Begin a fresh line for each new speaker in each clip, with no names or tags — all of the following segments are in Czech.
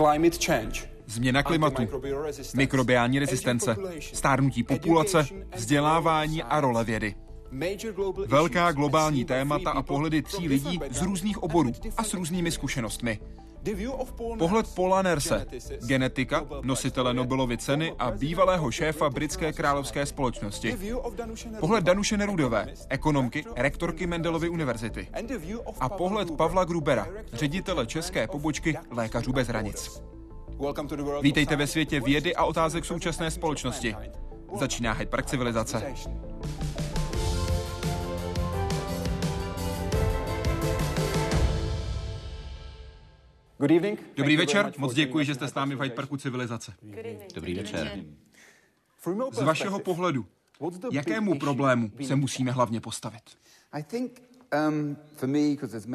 climate change,
Změna klimatu, mikrobiální rezistence, stárnutí populace, vzdělávání a role vědy. Velká globální témata a pohledy tří lidí z různých oborů a s různými zkušenostmi. Pohled Paula Nerse, genetika, nositele Nobelovy ceny a bývalého šéfa britské královské společnosti. Pohled Danuše Nerudové, ekonomky, rektorky Mendelovy univerzity. A pohled Pavla Grubera, ředitele české pobočky Lékařů bez hranic. Vítejte ve světě vědy a otázek současné společnosti. Začíná Hyde Park civilizace. Dobrý večer, moc děkuji, že jste s námi v Hyde Parku civilizace.
Dobrý večer.
Z vašeho pohledu, jakému problému se musíme hlavně postavit?
Um,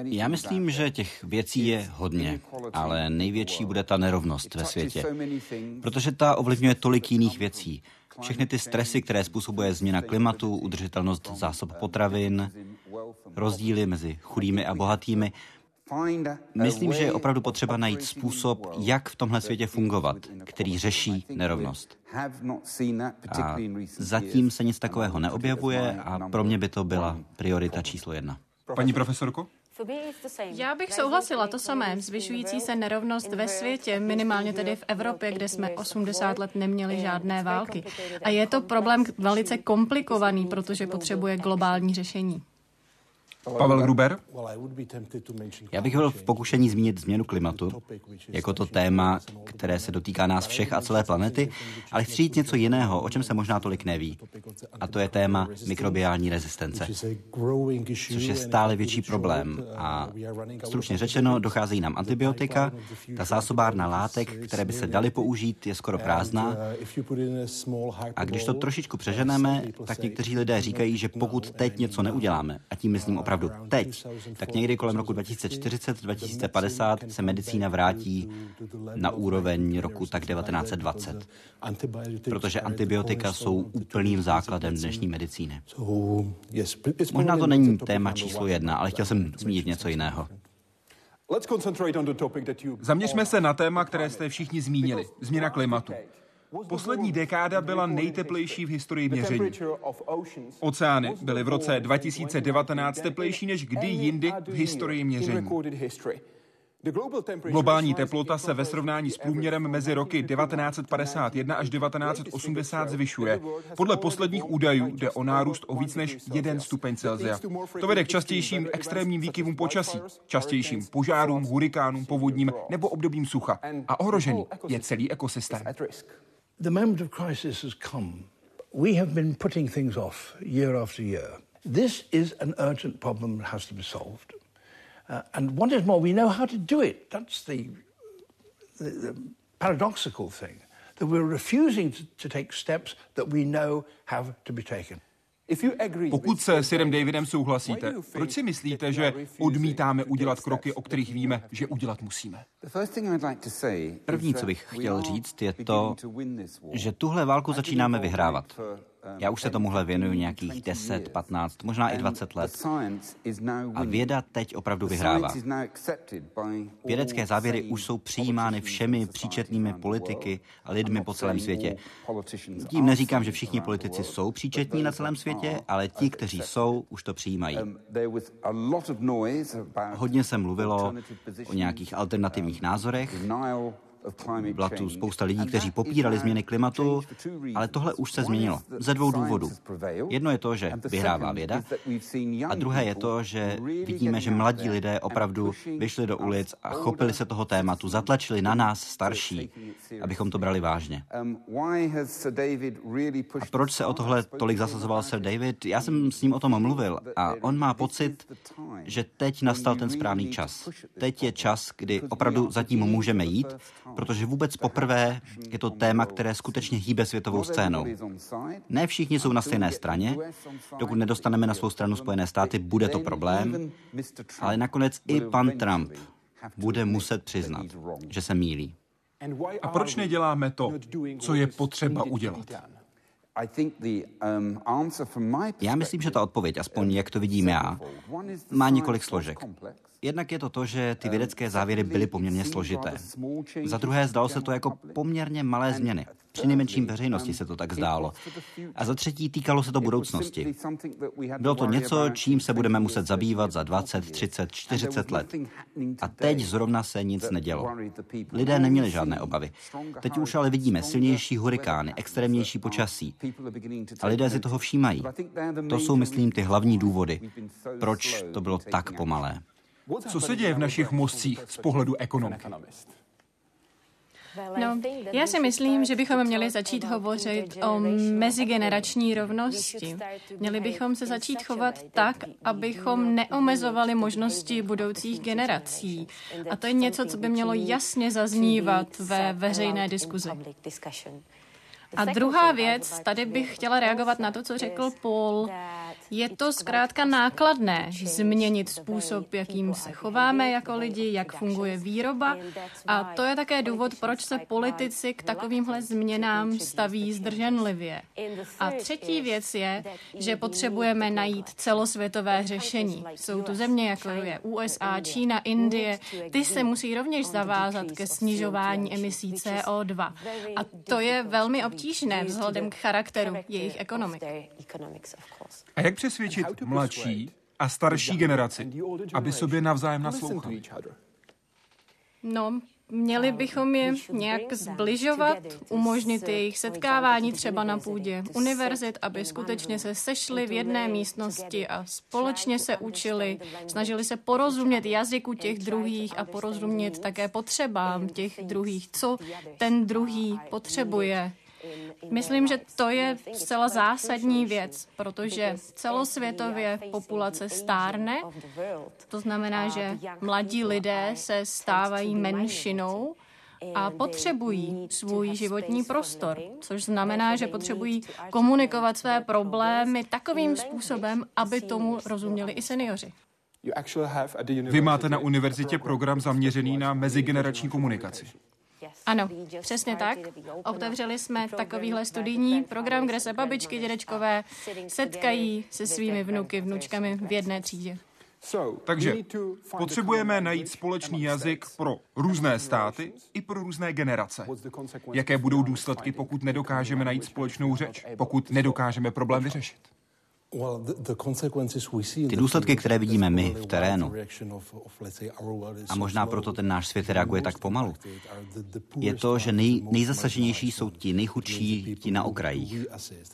Já myslím, že těch věcí je hodně, ale největší bude ta nerovnost ve světě, protože ta ovlivňuje tolik jiných věcí. Všechny ty stresy, které způsobuje změna klimatu, udržitelnost zásob potravin, rozdíly mezi chudými a bohatými, Myslím, že je opravdu potřeba najít způsob, jak v tomhle světě fungovat, který řeší nerovnost. A zatím se nic takového neobjevuje a pro mě by to byla priorita číslo jedna.
Paní profesorko?
Já bych souhlasila to samé. Zvyšující se nerovnost ve světě, minimálně tedy v Evropě, kde jsme 80 let neměli žádné války. A je to problém velice komplikovaný, protože potřebuje globální řešení.
Pavel Gruber?
Já bych byl v pokušení zmínit změnu klimatu jako to téma, které se dotýká nás všech a celé planety, ale chci říct něco jiného, o čem se možná tolik neví. A to je téma mikrobiální rezistence, což je stále větší problém. A stručně řečeno, docházejí nám antibiotika, ta zásobárna látek, které by se daly použít, je skoro prázdná. A když to trošičku přeženeme, tak někteří lidé říkají, že pokud teď něco neuděláme, a tím myslím opravdu opravdu teď, tak někdy kolem roku 2040-2050 se medicína vrátí na úroveň roku tak 1920. Protože antibiotika jsou úplným základem dnešní medicíny. Možná to není téma číslo jedna, ale chtěl jsem zmínit něco jiného.
Zaměřme se na téma, které jste všichni zmínili. Změna klimatu. Poslední dekáda byla nejteplejší v historii měření. Oceány byly v roce 2019 teplejší než kdy jindy v historii měření. Globální teplota se ve srovnání s průměrem mezi roky 1951 až 1980 zvyšuje. Podle posledních údajů jde o nárůst o víc než 1 stupeň Celsia. To vede k častějším extrémním výkyvům počasí, častějším požárům, hurikánům, povodním nebo obdobím sucha. A ohrožený je celý ekosystém.
The moment of crisis has come. We have been putting things off year after year. This is an urgent problem that has to be solved. Uh, and what is more, we know how to do it. That's the, the, the paradoxical thing, that we're refusing to, to take steps that we know have to be taken.
Pokud se s Sirem Davidem souhlasíte, proč si myslíte, že odmítáme udělat kroky, o kterých víme, že udělat musíme?
První, co bych chtěl říct, je to, že tuhle válku začínáme vyhrávat. Já už se tomuhle věnuju nějakých 10, 15, možná i 20 let. A věda teď opravdu vyhrává. Vědecké závěry už jsou přijímány všemi příčetnými politiky a lidmi po celém světě. Tím neříkám, že všichni politici jsou příčetní na celém světě, ale ti, kteří jsou, už to přijímají. Hodně se mluvilo o nějakých alternativních názorech, byla tu spousta lidí, kteří popírali změny klimatu, ale tohle už se změnilo ze dvou důvodů. Jedno je to, že vyhrává věda, a druhé je to, že vidíme, že mladí lidé opravdu vyšli do ulic a chopili se toho tématu, zatlačili na nás starší, abychom to brali vážně. A proč se o tohle tolik zasazoval Sir David? Já jsem s ním o tom mluvil a on má pocit, že teď nastal ten správný čas. Teď je čas, kdy opravdu zatím můžeme jít, protože vůbec poprvé je to téma, které skutečně hýbe světovou scénou. Ne všichni jsou na stejné straně. Dokud nedostaneme na svou stranu Spojené státy, bude to problém, ale nakonec i pan Trump bude muset přiznat, že se mílí.
A proč neděláme to, co je potřeba udělat?
Já myslím, že ta odpověď, aspoň jak to vidím já, má několik složek. Jednak je to to, že ty vědecké závěry byly poměrně složité. Za druhé, zdalo se to jako poměrně malé změny. Při nejmenším veřejnosti se to tak zdálo. A za třetí, týkalo se to budoucnosti. Bylo to něco, čím se budeme muset zabývat za 20, 30, 40 let. A teď zrovna se nic nedělo. Lidé neměli žádné obavy. Teď už ale vidíme silnější hurikány, extrémnější počasí. A lidé si toho všímají. To jsou, myslím, ty hlavní důvody, proč to bylo tak pomalé.
Co se děje v našich mozcích z pohledu ekonomiky?
No, já si myslím, že bychom měli začít hovořit o mezigenerační rovnosti. Měli bychom se začít chovat tak, abychom neomezovali možnosti budoucích generací. A to je něco, co by mělo jasně zaznívat ve veřejné diskuzi. A druhá věc, tady bych chtěla reagovat na to, co řekl Paul. Je to zkrátka nákladné změnit způsob, jakým se chováme jako lidi, jak funguje výroba. A to je také důvod, proč se politici k takovýmhle změnám staví zdrženlivě. A třetí věc je, že potřebujeme najít celosvětové řešení. Jsou tu země, jako je USA, Čína, Indie. Ty se musí rovněž zavázat ke snižování emisí CO2. A to je velmi obtížné vzhledem k charakteru jejich ekonomik.
A jak přesvědčit mladší a starší generaci, aby sobě navzájem naslouchali?
No, Měli bychom je nějak zbližovat, umožnit jejich setkávání třeba na půdě univerzit, aby skutečně se sešli v jedné místnosti a společně se učili, snažili se porozumět jazyku těch druhých a porozumět také potřebám těch druhých, co ten druhý potřebuje Myslím, že to je zcela zásadní věc, protože celosvětově populace stárne. To znamená, že mladí lidé se stávají menšinou a potřebují svůj životní prostor, což znamená, že potřebují komunikovat své problémy takovým způsobem, aby tomu rozuměli i seniori.
Vy máte na univerzitě program zaměřený na mezigenerační komunikaci.
Ano, přesně tak. Otevřeli jsme takovýhle studijní program, kde se babičky, dědečkové setkají se svými vnuky, vnučkami v jedné třídě.
Takže potřebujeme najít společný jazyk pro různé státy i pro různé generace. Jaké budou důsledky, pokud nedokážeme najít společnou řeč, pokud nedokážeme problém vyřešit?
Ty důsledky, které vidíme my v terénu, a možná proto ten náš svět reaguje tak pomalu, je to, že nej, nejzasaženější jsou ti nejchudší, ti na okrajích.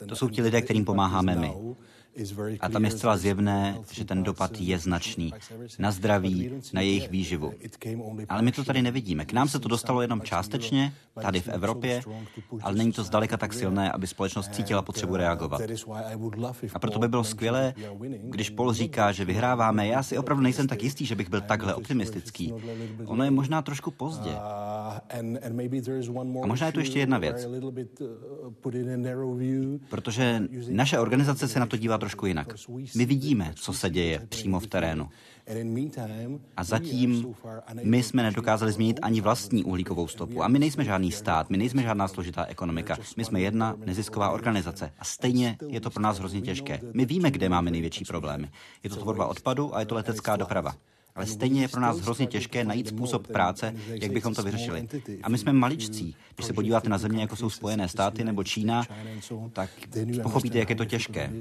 To jsou ti lidé, kterým pomáháme my. A tam je zcela zjevné, že ten dopad je značný. Na zdraví, na jejich výživu. Ale my to tady nevidíme. K nám se to dostalo jenom částečně, tady v Evropě, ale není to zdaleka tak silné, aby společnost cítila potřebu reagovat. A proto by bylo skvělé, když Paul říká, že vyhráváme. Já si opravdu nejsem tak jistý, že bych byl takhle optimistický. Ono je možná trošku pozdě. A možná je tu ještě jedna věc. Protože naše organizace se na to dívá trošku jinak. My vidíme, co se děje přímo v terénu. A zatím my jsme nedokázali změnit ani vlastní uhlíkovou stopu. A my nejsme žádný stát, my nejsme žádná složitá ekonomika. My jsme jedna nezisková organizace. A stejně je to pro nás hrozně těžké. My víme, kde máme největší problémy. Je to tvorba odpadu a je to letecká doprava. Ale stejně je pro nás hrozně těžké najít způsob práce, jak bychom to vyřešili. A my jsme maličcí. Když se podíváte na země, jako jsou Spojené státy nebo Čína, tak pochopíte, jak je to těžké.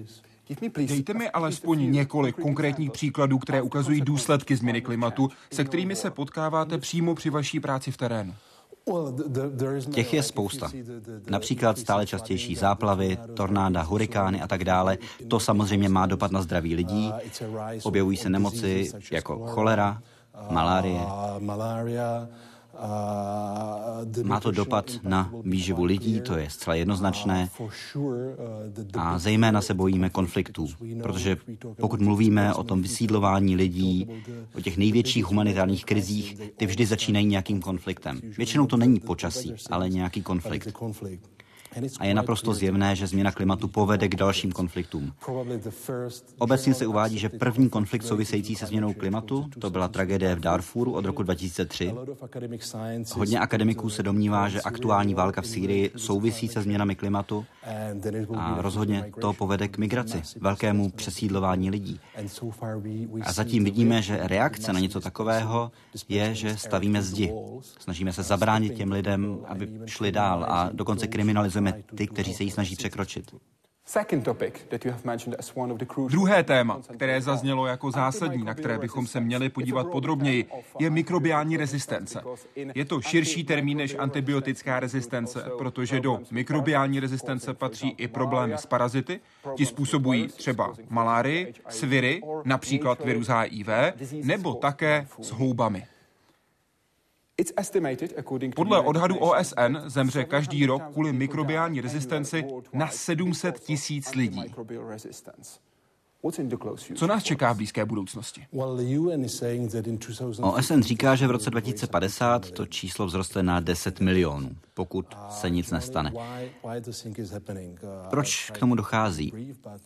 Dejte mi alespoň několik konkrétních příkladů, které ukazují důsledky změny klimatu, se kterými se potkáváte přímo při vaší práci v terénu.
Těch je spousta. Například stále častější záplavy, tornáda, hurikány a tak dále. To samozřejmě má dopad na zdraví lidí. Objevují se nemoci jako cholera, malárie. Má to dopad na výživu lidí, to je zcela jednoznačné. A zejména se bojíme konfliktů, protože pokud mluvíme o tom vysídlování lidí, o těch největších humanitárních krizích, ty vždy začínají nějakým konfliktem. Většinou to není počasí, ale nějaký konflikt. A je naprosto zjevné, že změna klimatu povede k dalším konfliktům. Obecně se uvádí, že první konflikt související se změnou klimatu, to byla tragédie v Darfuru od roku 2003. Hodně akademiků se domnívá, že aktuální válka v Sýrii souvisí se změnami klimatu a rozhodně to povede k migraci, velkému přesídlování lidí. A zatím vidíme, že reakce na něco takového je, že stavíme zdi. Snažíme se zabránit těm lidem, aby šli dál a dokonce kriminalizujeme ty, kteří se jí snaží překročit.
Druhé téma, které zaznělo jako zásadní, na které bychom se měli podívat podrobněji, je mikrobiální rezistence. Je to širší termín než antibiotická rezistence, protože do mikrobiální rezistence patří i problémy s parazity. Ti způsobují třeba malárii, sviry, například virus HIV, nebo také s houbami. Podle odhadu OSN zemře každý rok kvůli mikrobiální rezistenci na 700 tisíc lidí. Co nás čeká v blízké budoucnosti?
OSN říká, že v roce 2050 to číslo vzroste na 10 milionů, pokud se nic nestane. Proč k tomu dochází?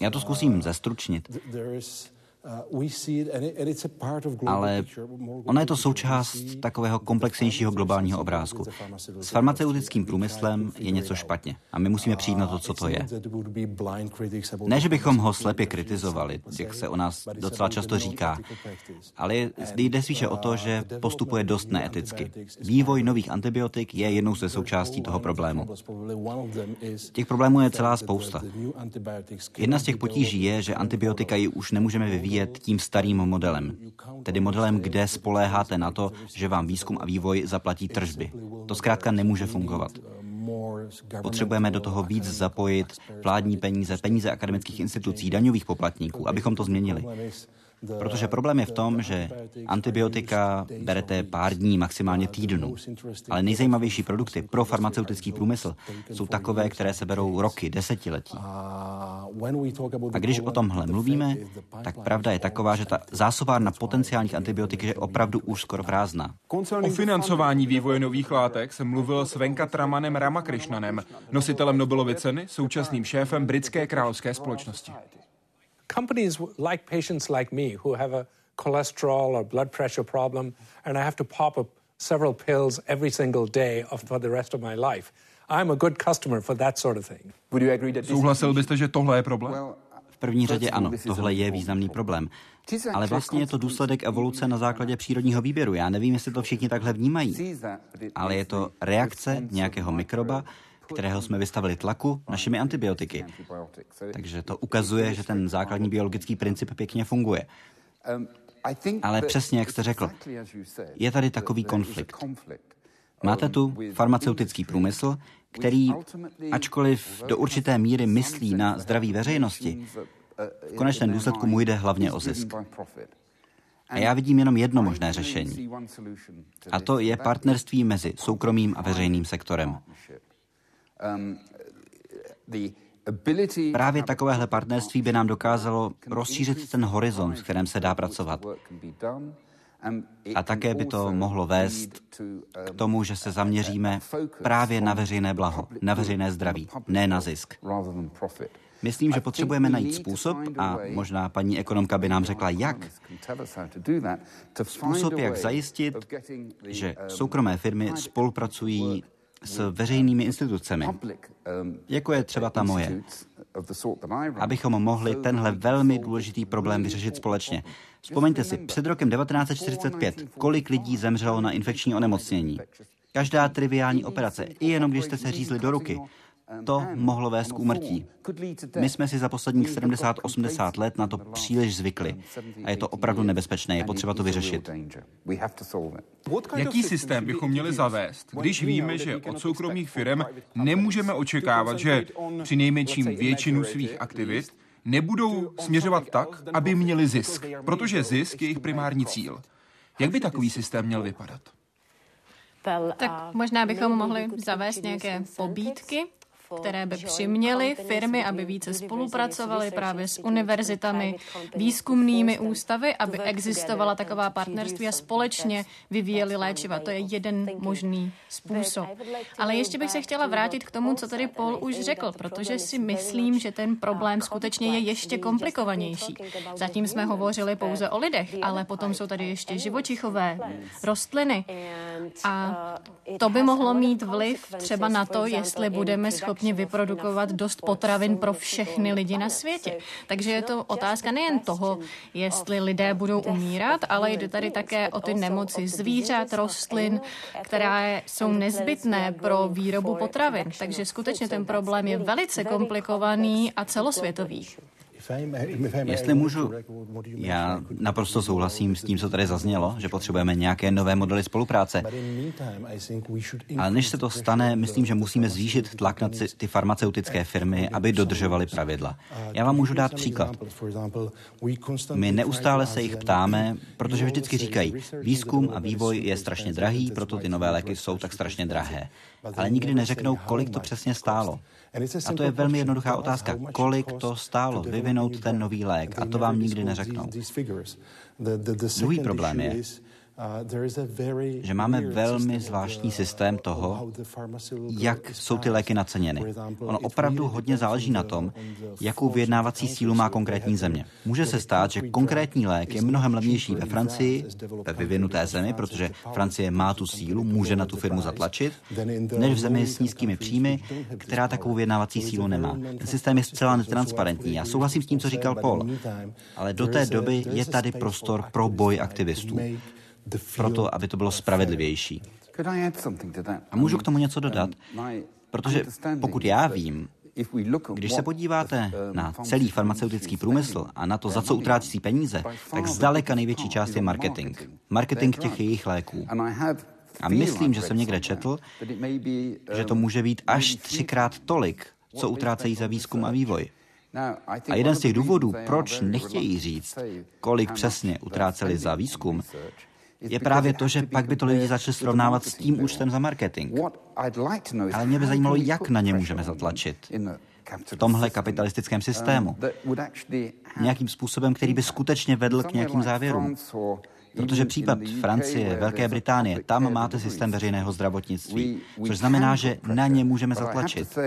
Já to zkusím zestručnit. Uh, Ale ona je to součást takového komplexnějšího globálního obrázku. S farmaceutickým průmyslem je něco špatně a my musíme přijít na to, co to je. Ne, že bychom ho slepě kritizovali, jak se o nás docela často říká, ale jde spíše o to, že postupuje dost neeticky. Vývoj nových antibiotik je jednou ze součástí toho problému. Těch problémů je celá spousta. Jedna z těch potíží je, že antibiotika ji už nemůžeme vyvíjet vyvíjet tím starým modelem. Tedy modelem, kde spoléháte na to, že vám výzkum a vývoj zaplatí tržby. To zkrátka nemůže fungovat. Potřebujeme do toho víc zapojit vládní peníze, peníze akademických institucí, daňových poplatníků, abychom to změnili. Protože problém je v tom, že antibiotika berete pár dní, maximálně týdnů. Ale nejzajímavější produkty pro farmaceutický průmysl jsou takové, které se berou roky, desetiletí. A když o tomhle mluvíme, tak pravda je taková, že ta zásobárna potenciálních antibiotik je opravdu už skoro prázdná.
O financování vývoje nových látek jsem mluvil s Venkatramanem Ramakrishnanem, nositelem Nobelovy ceny, současným šéfem britské královské společnosti
companies like patients like me who have a cholesterol or blood pressure problem, and I have to pop up several pills every single day of, for the rest of my life. I'm a good customer for that sort of thing.
Souhlasil byste, že tohle je problém?
V první řadě ano, tohle je významný problém. Ale vlastně je to důsledek evoluce na základě přírodního výběru. Já nevím, jestli to všichni takhle vnímají, ale je to reakce nějakého mikroba, kterého jsme vystavili tlaku našimi antibiotiky. Takže to ukazuje, že ten základní biologický princip pěkně funguje. Ale přesně jak jste řekl, je tady takový konflikt. Máte tu farmaceutický průmysl, který, ačkoliv do určité míry myslí na zdraví veřejnosti, v konečném důsledku mu jde hlavně o zisk. A já vidím jenom jedno možné řešení. A to je partnerství mezi soukromým a veřejným sektorem. Um, Právě takovéhle partnerství by nám dokázalo rozšířit ten horizont, v kterém se dá pracovat. A také by to mohlo vést k um, tomu, že se zaměříme právě na veřejné blaho, na veřejné zdraví, ne na zisk. Myslím, že potřebujeme najít způsob, a možná paní ekonomka by nám řekla, jak. Způsob, jak zajistit, že soukromé firmy spolupracují s veřejnými institucemi, jako je třeba ta moje, abychom mohli tenhle velmi důležitý problém vyřešit společně. Vzpomeňte si, před rokem 1945, kolik lidí zemřelo na infekční onemocnění. Každá triviální operace, i jenom když jste se řízli do ruky, to mohlo vést k úmrtí. My jsme si za posledních 70-80 let na to příliš zvykli a je to opravdu nebezpečné, je potřeba to vyřešit.
Jaký systém bychom měli zavést, když víme, že od soukromých firm nemůžeme očekávat, že při nejmenším většinu svých aktivit nebudou směřovat tak, aby měli zisk, protože zisk je jejich primární cíl. Jak by takový systém měl vypadat?
Tak možná bychom mohli zavést nějaké pobídky které by přiměly firmy, aby více spolupracovaly právě s univerzitami, výzkumnými ústavy, aby existovala taková partnerství a společně vyvíjeli léčiva. To je jeden možný způsob. Ale ještě bych se chtěla vrátit k tomu, co tady Paul už řekl, protože si myslím, že ten problém skutečně je ještě komplikovanější. Zatím jsme hovořili pouze o lidech, ale potom jsou tady ještě živočichové, rostliny. A to by mohlo mít vliv třeba na to, jestli budeme schopni vyprodukovat dost potravin pro všechny lidi na světě. Takže je to otázka nejen toho, jestli lidé budou umírat, ale jde tady také o ty nemoci zvířat, rostlin, které jsou nezbytné pro výrobu potravin. Takže skutečně ten problém je velice komplikovaný a celosvětový.
Jestli můžu, já naprosto souhlasím s tím, co tady zaznělo, že potřebujeme nějaké nové modely spolupráce. Ale než se to stane, myslím, že musíme zvýšit tlak na ty farmaceutické firmy, aby dodržovaly pravidla. Já vám můžu dát příklad. My neustále se jich ptáme, protože vždycky říkají, výzkum a vývoj je strašně drahý, proto ty nové léky jsou tak strašně drahé. Ale nikdy neřeknou, kolik to přesně stálo. A to je velmi jednoduchá otázka. Kolik to stálo vyvinout ten nový lék? A to vám nikdy neřeknou. Druhý problém je, že máme velmi zvláštní systém toho, jak jsou ty léky naceněny. Ono opravdu hodně záleží na tom, jakou vyjednávací sílu má konkrétní země. Může se stát, že konkrétní lék je mnohem levnější ve Francii, ve vyvinuté zemi, protože Francie má tu sílu, může na tu firmu zatlačit, než v zemi s nízkými příjmy, která takovou vyjednávací sílu nemá. Ten systém je zcela netransparentní. Já souhlasím s tím, co říkal Paul, ale do té doby je tady prostor pro boj aktivistů proto, aby to bylo spravedlivější. A můžu k tomu něco dodat? Protože pokud já vím, když se podíváte na celý farmaceutický průmysl a na to, za co utrácí peníze, tak zdaleka největší část je marketing. Marketing těch jejich léků. A myslím, že jsem někde četl, že to může být až třikrát tolik, co utrácejí za výzkum a vývoj. A jeden z těch důvodů, proč nechtějí říct, kolik přesně utráceli za výzkum, je právě to, že pak by to lidi začali srovnávat s tím účtem za marketing. Ale mě by zajímalo, jak na ně můžeme zatlačit v tomhle kapitalistickém systému. Nějakým způsobem, který by skutečně vedl k nějakým závěrům. Protože případ Francie, Velké Británie, tam máte systém veřejného zdravotnictví, což znamená, že na ně můžeme zatlačit.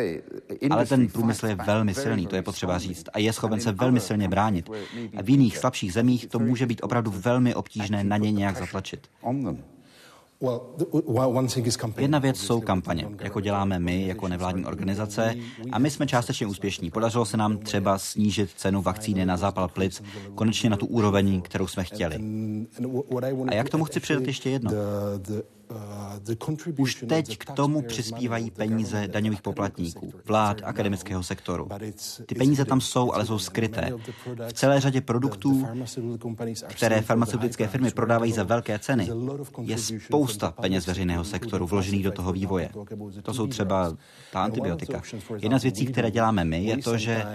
Ale ten průmysl je velmi silný, to je potřeba říct, a je schopen se velmi silně bránit. A v jiných slabších zemích to může být opravdu velmi obtížné na ně nějak zatlačit. Jedna věc jsou kampaně, jako děláme my, jako nevládní organizace, a my jsme částečně úspěšní. Podařilo se nám třeba snížit cenu vakcíny na zápal plic konečně na tu úroveň, kterou jsme chtěli. A jak tomu chci přidat ještě jedno? Už teď k tomu přispívají peníze daňových poplatníků, vlád, akademického sektoru. Ty peníze tam jsou, ale jsou skryté. V celé řadě produktů, které farmaceutické firmy prodávají za velké ceny, je spousta peněz veřejného sektoru vložených do toho vývoje. To jsou třeba ta antibiotika. Jedna z věcí, které děláme my, je to, že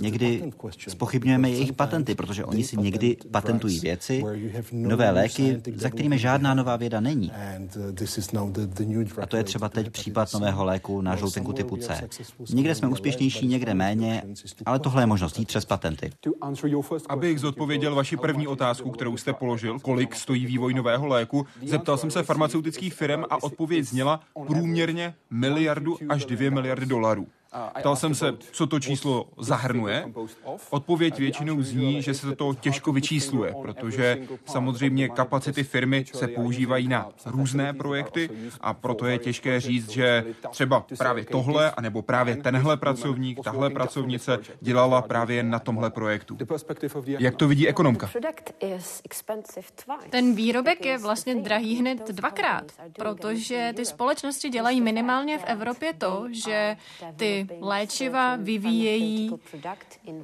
někdy spochybňujeme jejich patenty, protože oni si někdy patentují věci, nové léky, za kterými žádná nová věda není. Uh, A to je třeba teď případ nového léku na žloutenku typu C. Někde jsme úspěšnější, někde méně, ale tohle je možnost jít přes patenty.
Abych zodpověděl vaši první otázku, kterou jste položil, kolik stojí vývoj nového léku, zeptal jsem se farmaceutických firm a odpověď zněla průměrně miliardu až dvě miliardy dolarů. Ptal jsem se, co to číslo zahrnuje. Odpověď většinou zní, že se to těžko vyčísluje, protože samozřejmě kapacity firmy se používají na různé projekty a proto je těžké říct, že třeba právě tohle, anebo právě tenhle pracovník, tahle pracovnice dělala právě na tomhle projektu. Jak to vidí ekonomka?
Ten výrobek je vlastně drahý hned dvakrát, protože ty společnosti dělají minimálně v Evropě to, že ty léčiva vyvíjejí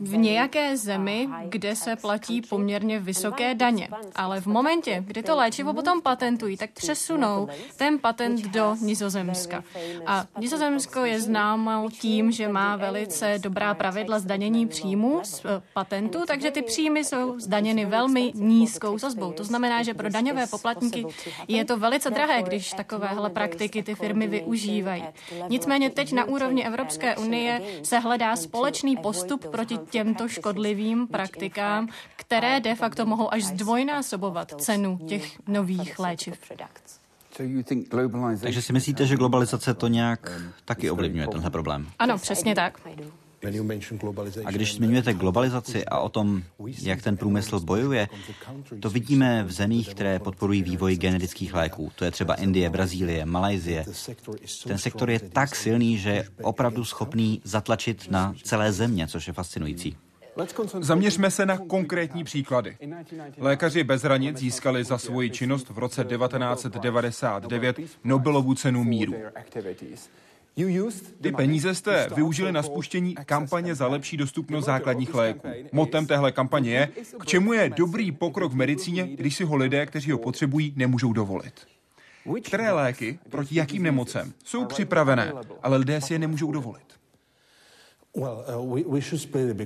v nějaké zemi, kde se platí poměrně vysoké daně. Ale v momentě, kdy to léčivo potom patentují, tak přesunou ten patent do Nizozemska. A Nizozemsko je známo tím, že má velice dobrá pravidla zdanění příjmu z eh, patentu, takže ty příjmy jsou zdaněny velmi nízkou sazbou. To znamená, že pro daňové poplatníky je to velice drahé, když takovéhle praktiky ty firmy využívají. Nicméně teď na úrovni Evropské Evropské unie se hledá společný postup proti těmto škodlivým praktikám, které de facto mohou až zdvojnásobovat cenu těch nových léčiv.
Takže si myslíte, že globalizace to nějak taky ovlivňuje tenhle problém?
Ano, přesně tak.
A když zmiňujete globalizaci a o tom, jak ten průmysl bojuje, to vidíme v zemích, které podporují vývoj genetických léků. To je třeba Indie, Brazílie, Malajzie. Ten sektor je tak silný, že je opravdu schopný zatlačit na celé země, což je fascinující.
Zaměřme se na konkrétní příklady. Lékaři bez hranic získali za svoji činnost v roce 1999 Nobelovu cenu míru. Ty peníze jste využili na spuštění kampaně za lepší dostupnost základních léků. Motem téhle kampaně je, k čemu je dobrý pokrok v medicíně, když si ho lidé, kteří ho potřebují, nemůžou dovolit. Které léky proti jakým nemocem jsou připravené, ale lidé si je nemůžou dovolit.
Uh,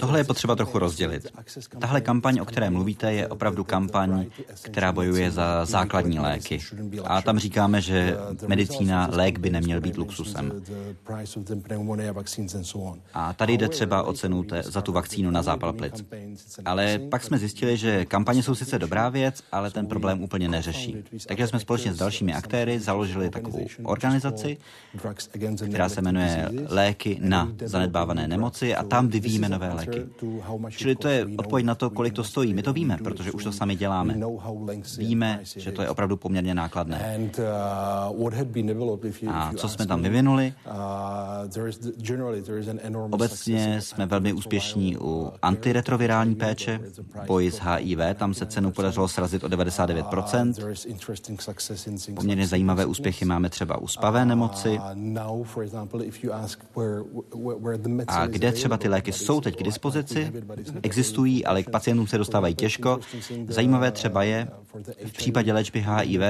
Tohle je potřeba trochu rozdělit. Tahle kampaň, o které mluvíte, je opravdu kampaň, která bojuje za základní léky. A tam říkáme, že medicína, lék by neměl být luxusem. A tady jde třeba o cenu te, za tu vakcínu na zápal plic. Ale pak jsme zjistili, že kampaně jsou sice dobrá věc, ale ten problém úplně neřeší. Takže jsme společně s dalšími aktéry založili takovou organizaci, která se jmenuje Léky na zanedbávané nemoci a tam vyvíjíme nové léky. Čili to je odpověď na to, kolik to stojí. My to víme, protože už to sami děláme. Víme, že to je opravdu poměrně nákladné. A co jsme tam vyvinuli? Obecně jsme velmi úspěšní u antiretrovirální péče, boji s HIV, tam se cenu podařilo srazit o 99%. Poměrně zajímavé úspěchy máme třeba u spavé nemoci. A kde třeba ty léky jsou teď k dispozici, existují, ale k pacientům se dostávají těžko. Zajímavé třeba je, v případě léčby HIV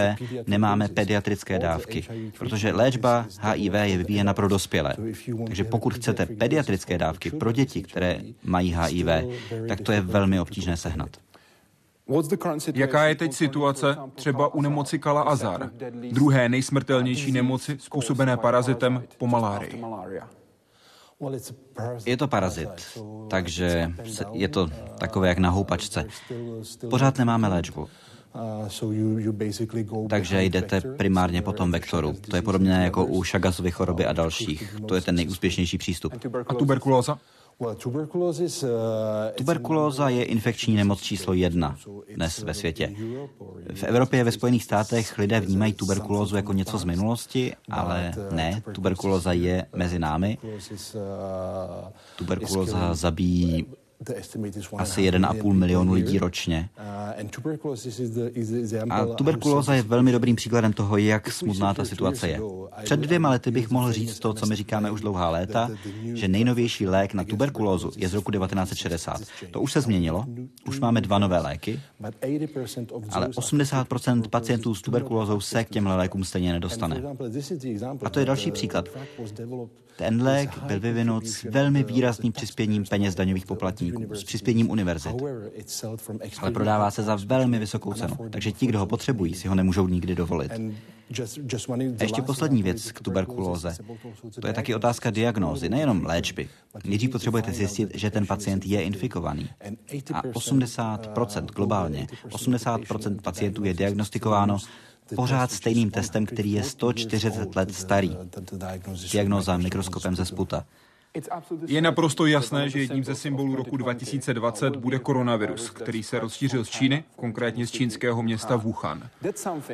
nemáme pediatrické dávky, protože léčba HIV je vyvíjena pro dospělé. Takže pokud chcete pediatrické dávky pro děti, které mají HIV, tak to je velmi obtížné sehnat.
Jaká je teď situace třeba u nemoci Kala Azar, druhé nejsmrtelnější nemoci způsobené parazitem po malárii?
Je to parazit, takže je to takové jak na houpačce. Pořád nemáme léčbu. Takže jdete primárně po tom vektoru. To je podobné jako u Šagasovy choroby a dalších. To je ten nejúspěšnější přístup.
A tuberkulóza?
Tuberkulóza je infekční nemoc číslo jedna dnes ve světě. V Evropě a ve Spojených státech lidé vnímají tuberkulózu jako něco z minulosti, ale ne, tuberkulóza je mezi námi. Tuberkulóza zabíjí asi 1,5 milionu lidí ročně. A tuberkulóza je velmi dobrým příkladem toho, jak smutná ta situace je. Před dvěma lety bych mohl říct to, co my říkáme už dlouhá léta, že nejnovější lék na tuberkulózu je z roku 1960. To už se změnilo, už máme dva nové léky, ale 80% pacientů s tuberkulózou se k těmhle lékům stejně nedostane. A to je další příklad. Ten lék byl vyvinut s velmi výrazným přispěním peněz daňových poplatníků, s přispěním univerzit. Ale prodává se za velmi vysokou cenu, takže ti, kdo ho potřebují, si ho nemůžou nikdy dovolit. A ještě poslední věc k tuberkulóze. To je taky otázka diagnózy, nejenom léčby. Nejdřív potřebujete zjistit, že ten pacient je infikovaný. A 80% globálně, 80% pacientů je diagnostikováno pořád stejným testem, který je 140 let starý. Diagnoza mikroskopem ze sputa.
Je naprosto jasné, že jedním ze symbolů roku 2020 bude koronavirus, který se rozšířil z Číny, konkrétně z čínského města Wuhan.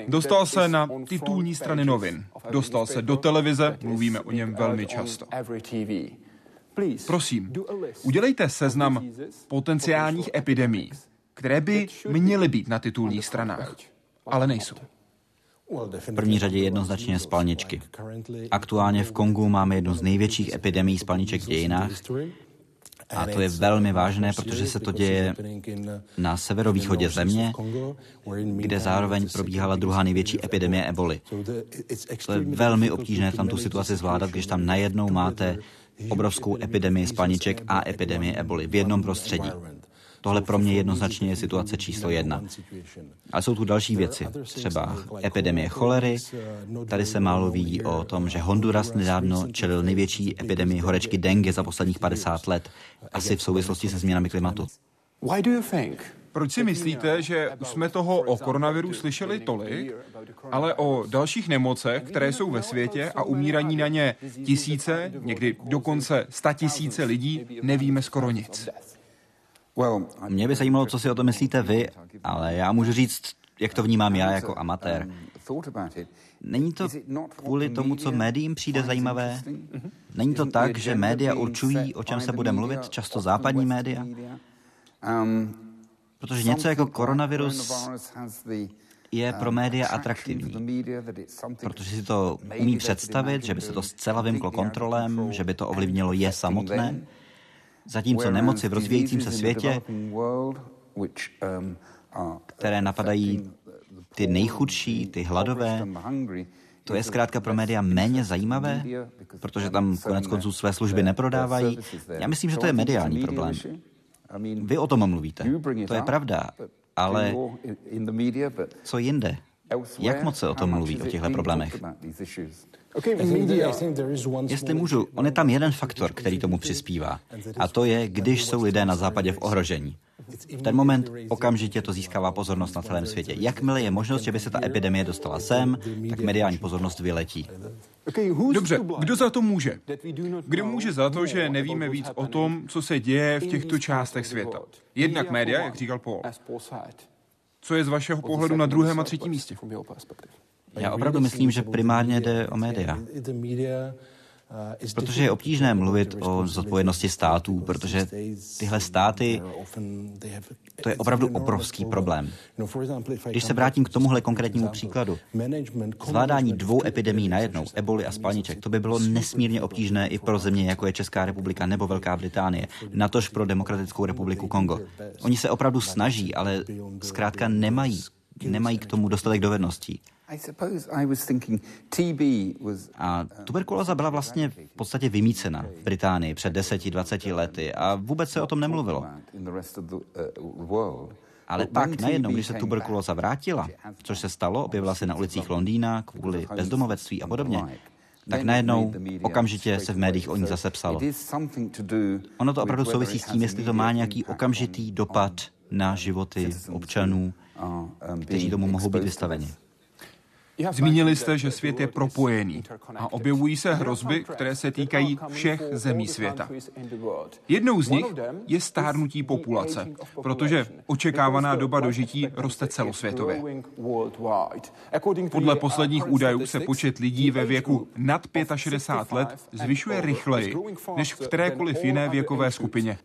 Dostal se na titulní strany novin, dostal se do televize, mluvíme o něm velmi často. Prosím, udělejte seznam potenciálních epidemí, které by měly být na titulních stranách, ale nejsou.
V první řadě jednoznačně spalničky. Aktuálně v Kongu máme jednu z největších epidemí spalniček v dějinách. A to je velmi vážné, protože se to děje na severovýchodě země, kde zároveň probíhala druhá největší epidemie eboli. To je velmi obtížné tam tu situaci zvládat, když tam najednou máte obrovskou epidemii spalniček a epidemie eboli v jednom prostředí. Tohle pro mě jednoznačně je situace číslo jedna. Ale jsou tu další věci, třeba epidemie cholery. Tady se málo ví o tom, že Honduras nedávno čelil největší epidemii horečky dengue za posledních 50 let, asi v souvislosti se změnami klimatu.
Proč si myslíte, že už jsme toho o koronaviru slyšeli tolik, ale o dalších nemocech, které jsou ve světě a umíraní na ně tisíce, někdy dokonce sta tisíce lidí, nevíme skoro nic?
Mě by zajímalo, co si o to myslíte vy, ale já můžu říct, jak to vnímám já jako amatér. Není to kvůli tomu, co médiím přijde zajímavé? Není to tak, že média určují, o čem se bude mluvit, často západní média? Protože něco jako koronavirus je pro média atraktivní, protože si to umí představit, že by se to zcela vymklo kontrolem, že by to ovlivnilo je samotné, zatímco nemoci v rozvíjejícím se světě, které napadají ty nejchudší, ty hladové, to je zkrátka pro média méně zajímavé, protože tam konec konců své služby neprodávají. Já myslím, že to je mediální problém. Vy o tom mluvíte. To je pravda, ale co jinde? Jak moc se o tom mluví, o těchto problémech? Jestli můžu, on je tam jeden faktor, který tomu přispívá. A to je, když jsou lidé na západě v ohrožení. V ten moment okamžitě to získává pozornost na celém světě. Jakmile je možnost, že by se ta epidemie dostala sem, tak mediální pozornost vyletí.
Dobře, kdo za to může? Kdo může za to, že nevíme víc o tom, co se děje v těchto částech světa? Jednak média, jak říkal Paul. Co je z vašeho pohledu na druhém a třetím místě?
Já opravdu myslím, že primárně jde o média. Protože je obtížné mluvit o zodpovědnosti států, protože tyhle státy, to je opravdu obrovský problém. Když se vrátím k tomuhle konkrétnímu příkladu, zvládání dvou epidemí najednou, eboli a spalniček, to by bylo nesmírně obtížné i pro země, jako je Česká republika nebo Velká Británie, natož pro Demokratickou republiku Kongo. Oni se opravdu snaží, ale zkrátka nemají, nemají k tomu dostatek dovedností. A tuberkulóza byla vlastně v podstatě vymícena v Británii před 10-20 lety a vůbec se o tom nemluvilo. Uh, Ale pak najednou, když se tuberkulóza vrátila, což se stalo, objevila se na ulicích Londýna kvůli bezdomovectví a podobně, tak najednou okamžitě se v médiích o ní zase psalo. Ono to opravdu souvisí s tím, jestli to má nějaký okamžitý dopad na životy občanů, um, kteří tomu mohou být vystaveni.
Zmínili jste, že svět je propojený a objevují se hrozby, které se týkají všech zemí světa. Jednou z nich je stárnutí populace, protože očekávaná doba dožití roste celosvětově. Podle posledních údajů se počet lidí ve věku nad 65 let zvyšuje rychleji než v kterékoliv jiné věkové skupině.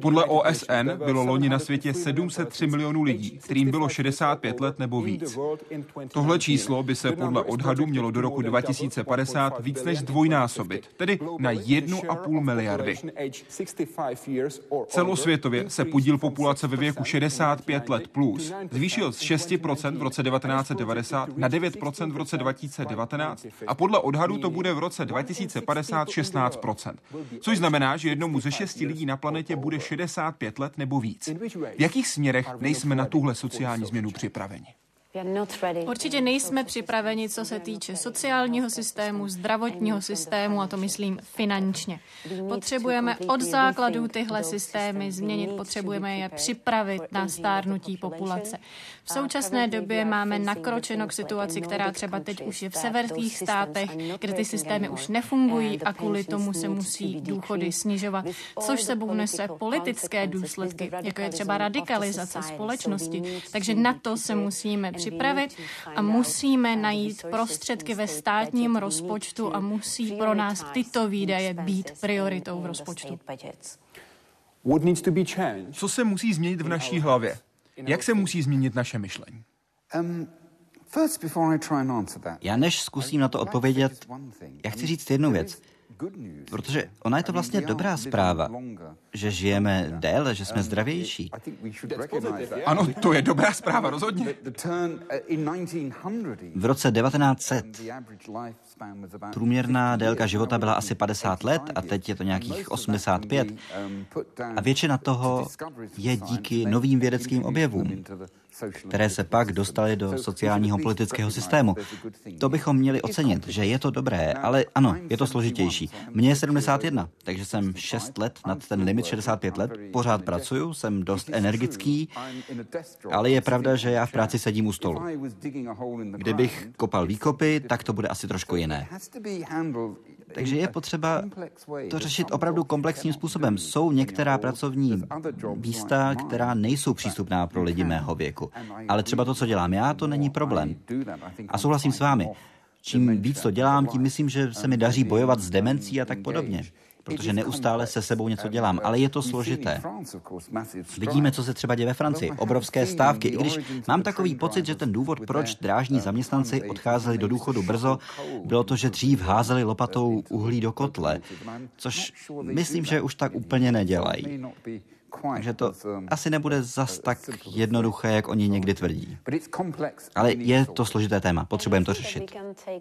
Podle OSN bylo loni na světě 703 milionů lidí, kterým bylo 65 let nebo víc. Tohle číslo by se podle odhadu mělo do roku 2050 víc než dvojnásobit, tedy na 1,5 miliardy. Celosvětově se podíl populace ve věku 65 let plus zvýšil z 6% v roce 1990 na 9% v roce 2019 a podle odhadu to bude v roce 2050 16%. Což znamená, že jednomu ze šesti lidí na planetě bude 65 let nebo víc. V jakých směrech nejsme na tuhle sociální změnu připraveni?
Určitě nejsme připraveni, co se týče sociálního systému, zdravotního systému a to myslím finančně. Potřebujeme od základů tyhle systémy změnit, potřebujeme je připravit na stárnutí populace. V současné době máme nakročeno k situaci, která třeba teď už je v severských státech, kde ty systémy už nefungují a kvůli tomu se musí důchody snižovat, což sebou nese politické důsledky, jako je třeba radikalizace společnosti. Takže na to se musíme připravit a musíme najít prostředky ve státním rozpočtu a musí pro nás tyto výdaje být prioritou v rozpočtu.
Co se musí změnit v naší hlavě? Jak se musí změnit naše myšlení? Um,
já než zkusím na to odpovědět, já chci říct jednu věc. Protože ona je to vlastně dobrá zpráva, že žijeme déle, že jsme zdravější.
Ano, to je dobrá zpráva, rozhodně.
V roce 1900 průměrná délka života byla asi 50 let a teď je to nějakých 85. A většina toho je díky novým vědeckým objevům které se pak dostaly do sociálního politického systému. To bychom měli ocenit, že je to dobré, ale ano, je to složitější. Mně je 71, takže jsem 6 let nad ten limit 65 let, pořád pracuju, jsem dost energický, ale je pravda, že já v práci sedím u stolu. Kdybych kopal výkopy, tak to bude asi trošku jiné. Takže je potřeba to řešit opravdu komplexním způsobem. Jsou některá pracovní místa, která nejsou přístupná pro lidi mého věku. Ale třeba to, co dělám já, to není problém. A souhlasím s vámi. Čím víc to dělám, tím myslím, že se mi daří bojovat s demencí a tak podobně protože neustále se sebou něco dělám, ale je to složité. Vidíme, co se třeba děje ve Francii. Obrovské stávky, i když mám takový pocit, že ten důvod, proč drážní zaměstnanci odcházeli do důchodu brzo, bylo to, že dřív házeli lopatou uhlí do kotle, což myslím, že už tak úplně nedělají. Takže to um, asi nebude zas tak jednoduché, jak oni někdy tvrdí. Ale je to složité téma, potřebujeme to řešit.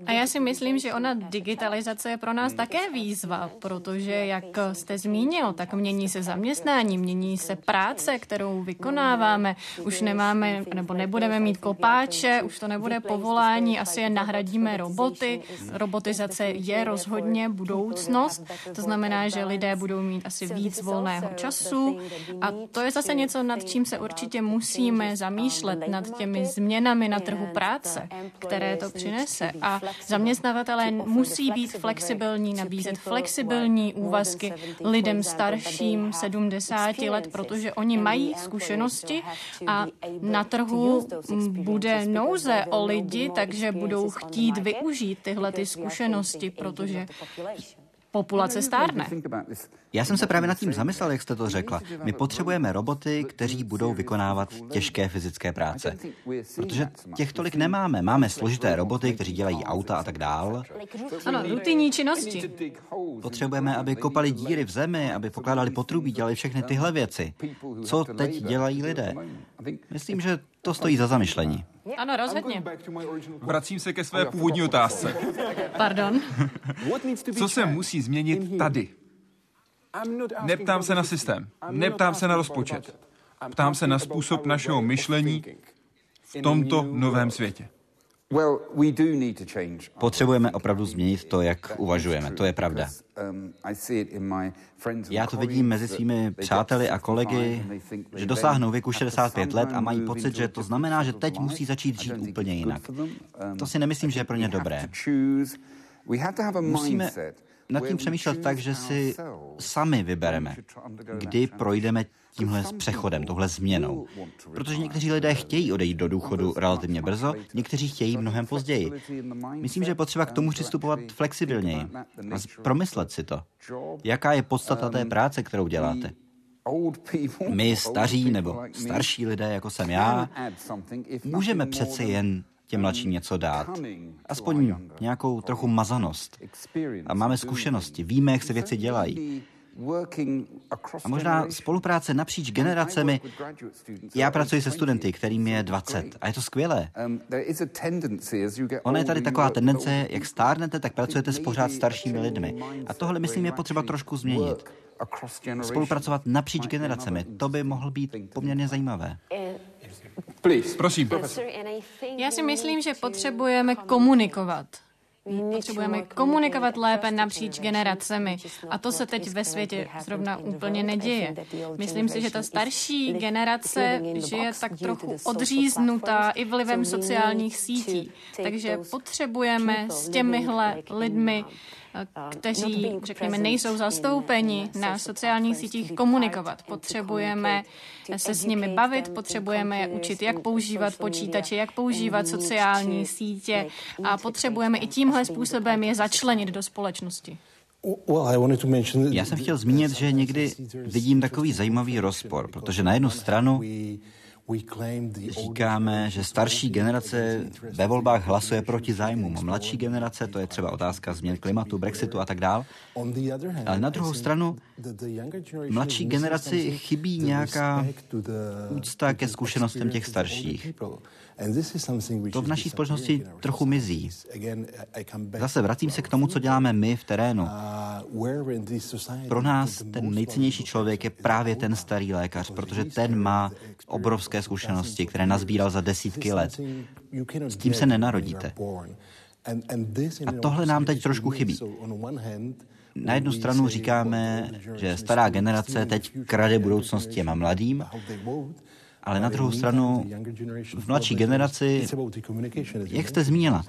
A já si myslím, že ona digitalizace je pro nás také výzva, protože, jak jste zmínil, tak mění se zaměstnání, mění se práce, kterou vykonáváme. Už nemáme, nebo nebudeme mít kopáče, už to nebude povolání, asi je nahradíme roboty. Robotizace je rozhodně budoucnost, to znamená, že lidé budou mít asi víc volného času, a to je zase něco, nad čím se určitě musíme zamýšlet, nad těmi změnami na trhu práce, které to přinese. A zaměstnavatelé musí být flexibilní, nabízet flexibilní úvazky lidem starším 70 let, protože oni mají zkušenosti a na trhu bude nouze o lidi, takže budou chtít využít tyhle ty zkušenosti, protože populace stárne.
Já jsem se právě nad tím zamyslel, jak jste to řekla. My potřebujeme roboty, kteří budou vykonávat těžké fyzické práce. Protože těch tolik nemáme. Máme složité roboty, kteří dělají auta a tak dál.
Ano, rutinní činnosti.
Potřebujeme, aby kopali díry v zemi, aby pokládali potrubí, dělali všechny tyhle věci. Co teď dělají lidé? Myslím, že to stojí za zamyšlení.
Ano, rozhodně.
Vracím se ke své původní otázce.
Pardon.
Co se musí změnit tady? Neptám se na systém, neptám se na rozpočet. Ptám se na způsob našeho myšlení v tomto novém světě.
Potřebujeme opravdu změnit to, jak uvažujeme, to je pravda. Já to vidím mezi svými přáteli a kolegy, že dosáhnou věku 65 let a mají pocit, že to znamená, že teď musí začít žít úplně jinak. To si nemyslím, že je pro ně dobré. Musíme nad tím přemýšlet tak, že si sami vybereme, kdy projdeme tímhle přechodem, tohle změnou. Protože někteří lidé chtějí odejít do důchodu relativně brzo, někteří chtějí mnohem později. Myslím, že je potřeba k tomu přistupovat flexibilněji a promyslet si to. Jaká je podstata té práce, kterou děláte? My staří nebo starší lidé, jako jsem já, můžeme přece jen těm mladším něco dát. Aspoň nějakou trochu mazanost. A máme zkušenosti, víme, jak se věci dělají. A možná spolupráce napříč generacemi. Já pracuji se studenty, kterým je 20 a je to skvělé. Ona je tady taková tendence, jak stárnete, tak pracujete s pořád staršími lidmi. A tohle, myslím, je potřeba trošku změnit. Spolupracovat napříč generacemi, to by mohlo být poměrně zajímavé.
Prosím.
Já si myslím, že potřebujeme komunikovat. Potřebujeme komunikovat lépe napříč generacemi. A to se teď ve světě zrovna úplně neděje. Myslím si, že ta starší generace žije tak trochu odříznutá i vlivem sociálních sítí. Takže potřebujeme s těmihle lidmi kteří, řekněme, nejsou zastoupeni na sociálních sítích, komunikovat. Potřebujeme se s nimi bavit, potřebujeme je učit, jak používat počítače, jak používat sociální sítě a potřebujeme i tímhle způsobem je začlenit do společnosti.
Já jsem chtěl zmínit, že někdy vidím takový zajímavý rozpor, protože na jednu stranu Říkáme, že starší generace ve volbách hlasuje proti zájmům. Mladší generace, to je třeba otázka změn klimatu, Brexitu a tak dál. Ale na druhou stranu, mladší generaci chybí nějaká úcta ke zkušenostem těch starších. To v naší společnosti trochu mizí. Zase vracím se k tomu, co děláme my v terénu. Pro nás ten nejcennější člověk je právě ten starý lékař, protože ten má obrovské zkušenosti, které nazbíral za desítky let. S tím se nenarodíte. A tohle nám teď trošku chybí. Na jednu stranu říkáme, že stará generace teď krade budoucnost těm mladým, ale na druhou stranu v mladší generaci, jak jste zmínila,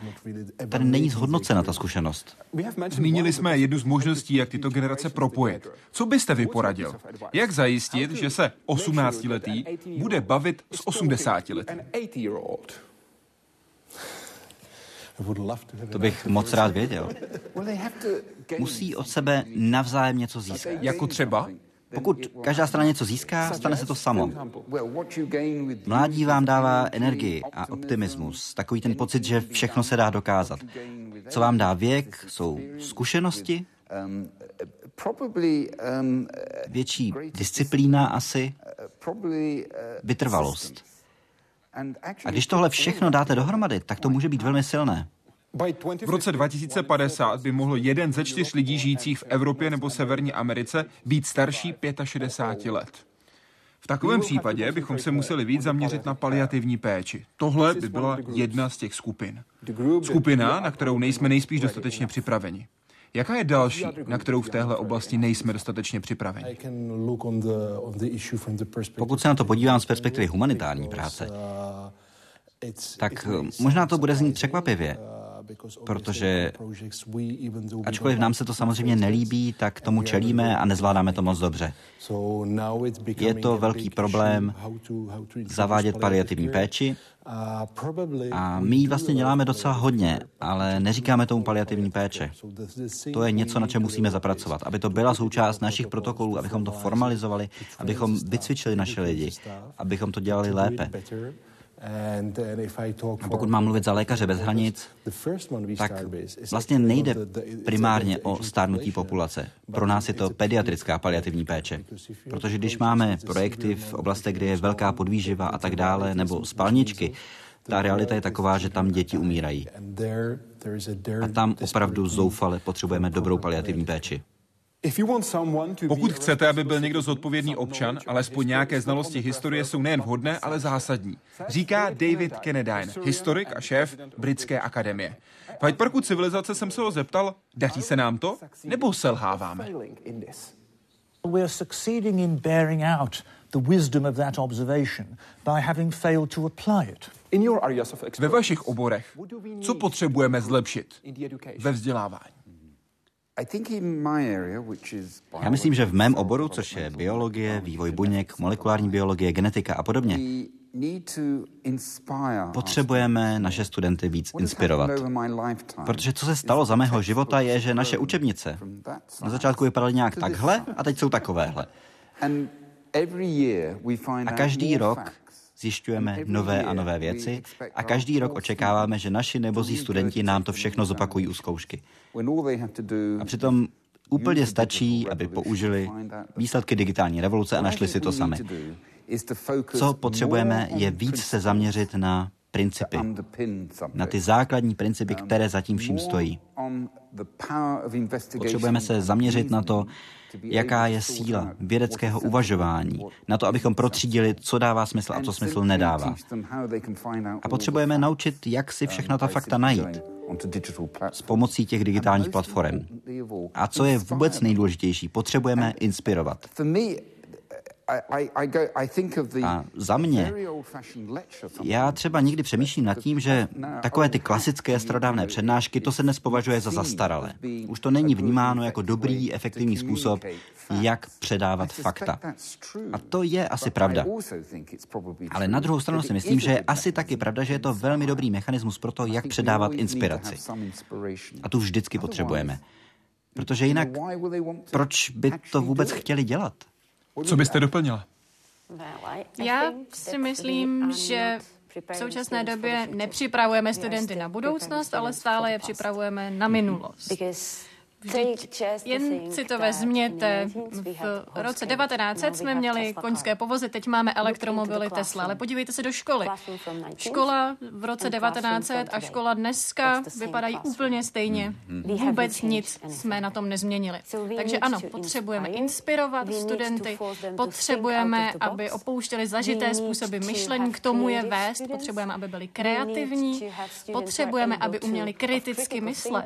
tady není zhodnocena ta zkušenost.
Zmínili jsme jednu z možností, jak tyto generace propojit. Co byste vy poradil? Jak zajistit, že se 18-letý bude bavit s 80-letým?
To bych moc rád věděl. Musí od sebe navzájem něco získat.
Jako třeba?
Pokud každá strana něco získá, stane se to samo. Mládí vám dává energii a optimismus, takový ten pocit, že všechno se dá dokázat. Co vám dá věk, jsou zkušenosti, větší disciplína asi, vytrvalost. A když tohle všechno dáte dohromady, tak to může být velmi silné.
V roce 2050 by mohlo jeden ze čtyř lidí žijících v Evropě nebo Severní Americe být starší 65 let. V takovém případě bychom se museli víc zaměřit na paliativní péči. Tohle by byla jedna z těch skupin. Skupina, na kterou nejsme nejspíš dostatečně připraveni. Jaká je další, na kterou v téhle oblasti nejsme dostatečně připraveni?
Pokud se na to podívám z perspektivy humanitární práce, tak možná to bude znít překvapivě, protože ačkoliv nám se to samozřejmě nelíbí, tak tomu čelíme a nezvládáme to moc dobře. Je to velký problém zavádět paliativní péči a my ji vlastně děláme docela hodně, ale neříkáme tomu paliativní péče. To je něco, na čem musíme zapracovat, aby to byla součást našich protokolů, abychom to formalizovali, abychom vycvičili naše lidi, abychom to dělali lépe. A pokud mám mluvit za lékaře bez hranic, tak vlastně nejde primárně o stárnutí populace. Pro nás je to pediatrická paliativní péče. Protože když máme projekty v oblastech, kde je velká podvýživa a tak dále, nebo spalničky, ta realita je taková, že tam děti umírají. A tam opravdu zoufale potřebujeme dobrou paliativní péči.
Pokud chcete, aby byl někdo zodpovědný občan, alespoň nějaké znalosti historie jsou nejen vhodné, ale zásadní. Říká David Kennedine, historik a šéf Britské akademie. V Hyde Parku civilizace jsem se ho zeptal, daří se nám to, nebo selháváme? We are succeeding in bearing out the wisdom of that observation by having failed to apply it. Ve vašich oborech, co potřebujeme zlepšit ve vzdělávání?
Já myslím, že v mém oboru, což je biologie, vývoj buněk, molekulární biologie, genetika a podobně, Potřebujeme naše studenty víc inspirovat. Protože co se stalo za mého života je, že naše učebnice na začátku vypadaly nějak takhle a teď jsou takovéhle. A každý rok zjišťujeme nové a nové věci a každý rok očekáváme, že naši nebozí studenti nám to všechno zopakují u zkoušky. A přitom úplně stačí, aby použili výsledky digitální revoluce a našli si to sami. Co potřebujeme, je víc se zaměřit na principy, na ty základní principy, které zatím vším stojí. Potřebujeme se zaměřit na to, jaká je síla vědeckého uvažování, na to, abychom protřídili, co dává smysl a co smysl nedává. A potřebujeme naučit, jak si všechna ta fakta najít s pomocí těch digitálních platform. A co je vůbec nejdůležitější, potřebujeme inspirovat. A za mě, já třeba nikdy přemýšlím nad tím, že takové ty klasické starodávné přednášky, to se dnes považuje za zastaralé. Už to není vnímáno jako dobrý, efektivní způsob, jak předávat fakta. A to je asi pravda. Ale na druhou stranu si myslím, že je asi taky pravda, že je to velmi dobrý mechanismus pro to, jak předávat inspiraci. A tu vždycky potřebujeme. Protože jinak, proč by to vůbec chtěli dělat?
Co byste doplnila?
Já si myslím, že v současné době nepřipravujeme studenty na budoucnost, ale stále je připravujeme na minulost. Vždyť jen si to vezměte, v roce 1900 jsme měli koňské povozy, teď máme elektromobily Tesla, ale podívejte se do školy. Škola v roce 1900 a škola dneska vypadají úplně stejně. Vůbec nic jsme na tom nezměnili. Takže ano, potřebujeme inspirovat studenty, potřebujeme, aby opouštěli zažité způsoby myšlení, k tomu je vést, potřebujeme, aby byli kreativní, potřebujeme, aby uměli kriticky myslet.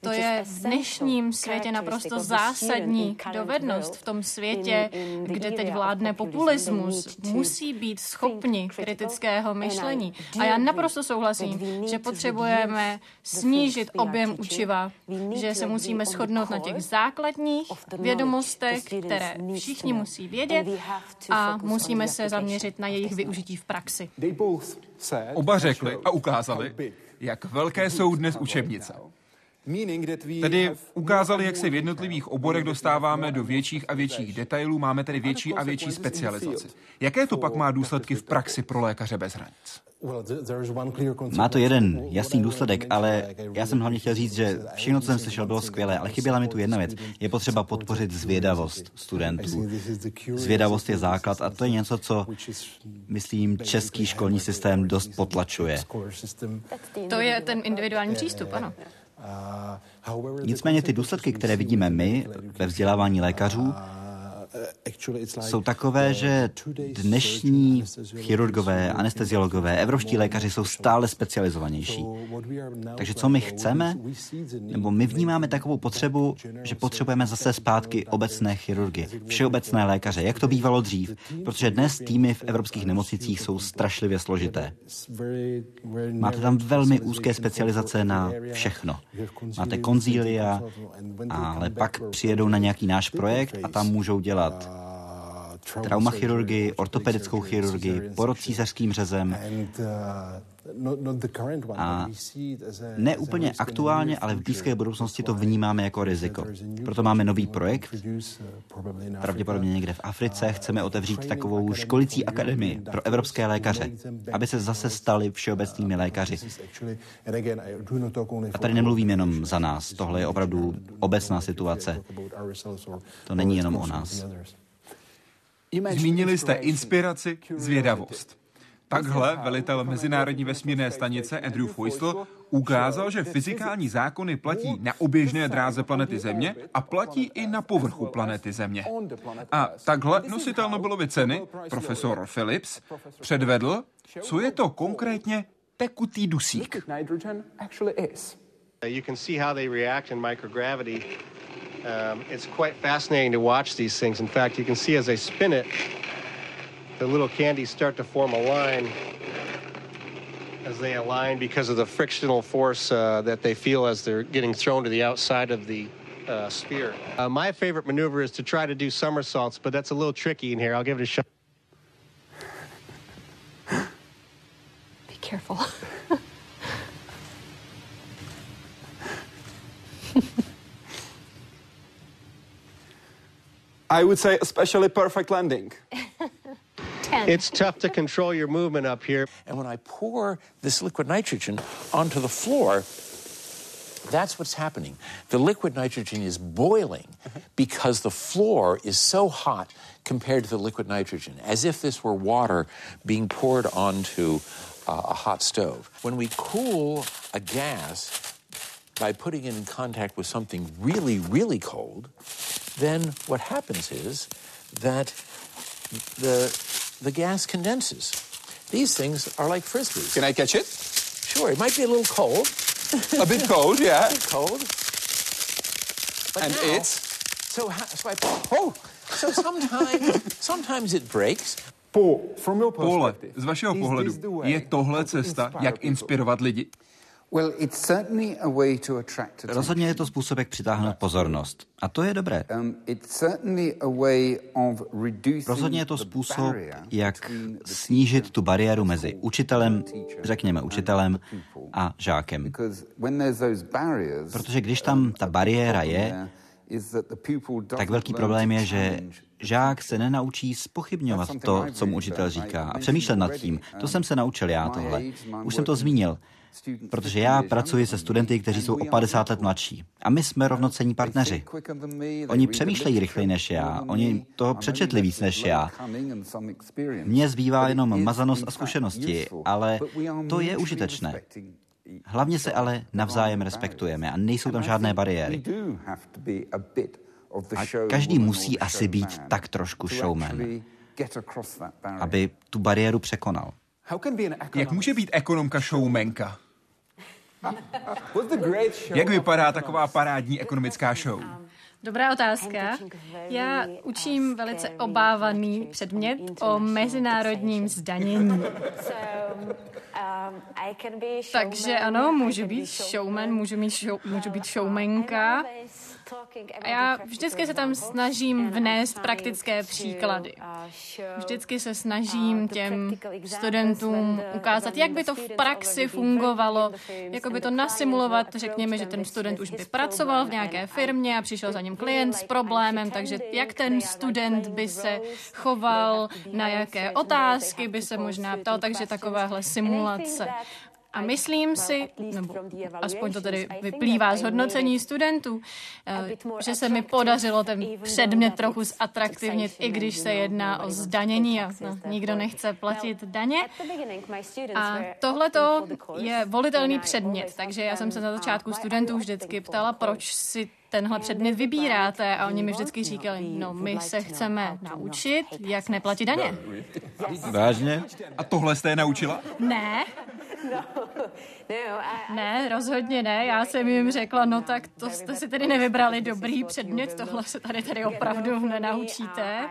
To je v dnešní dnešním světě naprosto zásadní dovednost v tom světě, kde teď vládne populismus. Musí být schopni kritického myšlení. A já naprosto souhlasím, že potřebujeme snížit objem učiva, že se musíme shodnout na těch základních vědomostech, které všichni musí vědět a musíme se zaměřit na jejich využití v praxi.
Oba řekli a ukázali, jak velké jsou dnes učebnice. Tedy ukázali, jak se v jednotlivých oborech dostáváme do větších a větších detailů, máme tedy větší a větší specializaci. Jaké to pak má důsledky v praxi pro lékaře bez hranic?
Má to jeden jasný důsledek, ale já jsem hlavně chtěl říct, že všechno, co jsem slyšel, bylo skvělé, ale chyběla mi tu jedna věc. Je potřeba podpořit zvědavost studentů. Zvědavost je základ a to je něco, co, myslím, český školní systém dost potlačuje.
To je ten individuální přístup, ano.
Nicméně ty důsledky, které vidíme my ve vzdělávání lékařů, jsou takové, že dnešní chirurgové, anesteziologové, evropští lékaři jsou stále specializovanější. Takže co my chceme, nebo my vnímáme takovou potřebu, že potřebujeme zase zpátky obecné chirurgy, všeobecné lékaře, jak to bývalo dřív, protože dnes týmy v evropských nemocnicích jsou strašlivě složité. Máte tam velmi úzké specializace na všechno. Máte konzília, ale pak přijedou na nějaký náš projekt a tam můžou dělat dělat traumachirurgii, ortopedickou chirurgii, porod císařským řezem. A ne úplně aktuálně, ale v blízké budoucnosti to vnímáme jako riziko. Proto máme nový projekt, pravděpodobně někde v Africe. Chceme otevřít takovou školicí akademii pro evropské lékaře, aby se zase stali všeobecnými lékaři. A tady nemluvím jenom za nás, tohle je opravdu obecná situace. To není jenom o nás.
Zmínili jste inspiraci, zvědavost. Takhle velitel Mezinárodní vesmírné stanice Andrew Feustel ukázal, že fyzikální zákony platí na oběžné dráze planety Země a platí i na povrchu planety Země. A takhle nositel Nobelovy ceny, profesor Phillips, předvedl, co je to konkrétně tekutý dusík. You can see how they react in microgravity Um, it's quite fascinating to watch these things. In fact, you can see as they spin it, the little candies start to form a line as they align because of the frictional force uh, that they feel as they're getting thrown to the outside of the uh, sphere. Uh, my favorite maneuver is to try to do somersaults, but that's a little tricky in here. I'll give it a shot.
Be careful.
I would say especially perfect landing.
Ten. It's tough to control your movement up here. And when I pour this liquid nitrogen onto the floor, that's what's happening. The liquid nitrogen is boiling because the floor is so hot compared to the liquid nitrogen, as if this were water being poured onto uh, a hot stove. When we cool a gas by putting it in contact with something really, really cold, then what happens is that the, the gas condenses. These things are like frisbees.
Can I catch it?
Sure. It might be a little cold.
a bit cold, yeah.
A bit cold.
But and now, it's?
So, so I, oh, so sometimes, sometimes it breaks.
Pole, z vašeho pohledu, je tohle cesta, jak inspirovat lidi?
Rozhodně je to způsob, jak přitáhnout pozornost. A to je dobré. Um, Rozhodně je to způsob, jak snížit tu bariéru mezi učitelem, řekněme učitelem, a žákem. Protože když tam ta bariéra je, tak velký problém je, že žák se nenaučí spochybňovat to, co mu učitel říká a přemýšlet nad tím. To jsem se naučil já tohle. Už jsem to zmínil. Protože já pracuji se studenty, kteří jsou o 50 let mladší. A my jsme rovnocení partneři. Oni přemýšlejí rychleji než já. Oni toho přečetli víc než já. Mně zbývá jenom mazanost a zkušenosti, ale to je užitečné. Hlavně se ale navzájem respektujeme a nejsou tam žádné bariéry. A každý musí asi být tak trošku showman, aby tu bariéru překonal.
Jak může být ekonomka showmenka? Jak vypadá taková parádní ekonomická show?
Dobrá otázka. Já učím velice obávaný předmět o mezinárodním zdanění. Takže ano, můžu být showman, můžu, mít show, můžu být showmenka. A já vždycky se tam snažím vnést praktické příklady. Vždycky se snažím těm studentům ukázat, jak by to v praxi fungovalo, jako by to nasimulovat, řekněme, že ten student už by pracoval v nějaké firmě a přišel za ním klient s problémem, takže jak ten student by se choval, na jaké otázky by se možná ptal, takže takovéhle simulace. A myslím si, nebo aspoň to tedy vyplývá z hodnocení studentů, eh, že se mi podařilo ten předmět trochu zatraktivnit, i když se jedná o zdanění a no, nikdo nechce platit daně. A tohle je volitelný předmět, takže já jsem se na začátku studentů vždycky ptala, proč si tenhle předmět vybíráte a oni mi vždycky říkali, no my se chceme naučit, jak neplatit daně.
Vážně?
A tohle jste je naučila?
Ne, no, ne, rozhodně ne. Já jsem jim řekla, no tak to jste si tedy nevybrali dobrý předmět, tohle se tady tady opravdu nenaučíte.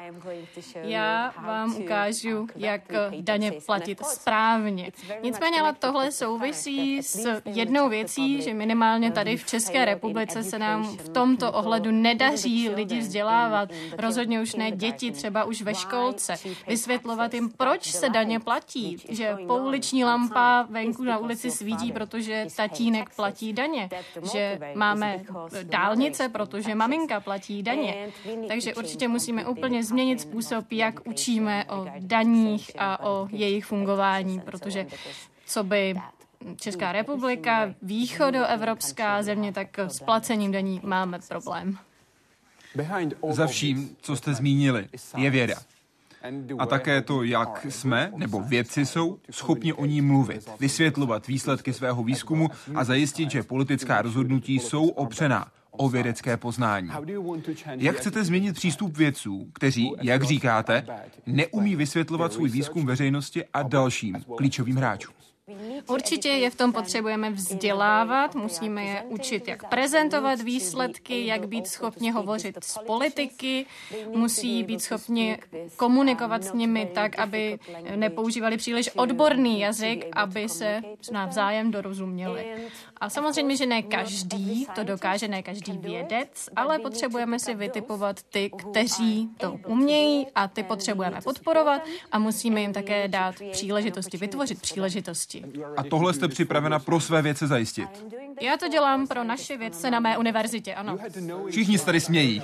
Já vám ukážu, jak daně platit správně. Nicméně ale tohle souvisí s jednou věcí, že minimálně tady v České republice se nám v tomto ohledu nedaří lidi vzdělávat. Rozhodně už ne děti, třeba už ve školce. Vysvětlovat jim, proč se daně platí, že pouliční lampa venku na ulici svítí, protože tatínek platí daně, že máme dálnice, protože maminka platí daně. Takže určitě musíme úplně změnit způsob, jak učíme o daních a o jejich fungování, protože co by Česká republika, východoevropská země, tak s placením daní máme problém.
Za vším, co jste zmínili, je věda. A také to, jak jsme, nebo vědci jsou, schopni o ní mluvit, vysvětlovat výsledky svého výzkumu a zajistit, že politická rozhodnutí jsou opřená o vědecké poznání. Jak chcete změnit přístup vědců, kteří, jak říkáte, neumí vysvětlovat svůj výzkum veřejnosti a dalším klíčovým hráčům?
Určitě je v tom potřebujeme vzdělávat, musíme je učit, jak prezentovat výsledky, jak být schopni hovořit s politiky, musí být schopni komunikovat s nimi tak, aby nepoužívali příliš odborný jazyk, aby se navzájem dorozuměli. A samozřejmě, že ne každý to dokáže, ne každý vědec, ale potřebujeme si vytipovat ty, kteří to umějí a ty potřebujeme podporovat a musíme jim také dát příležitosti, vytvořit příležitosti.
A tohle jste připravena pro své věce zajistit?
Já to dělám pro naše vědce na mé univerzitě, ano.
Všichni se tady smějí.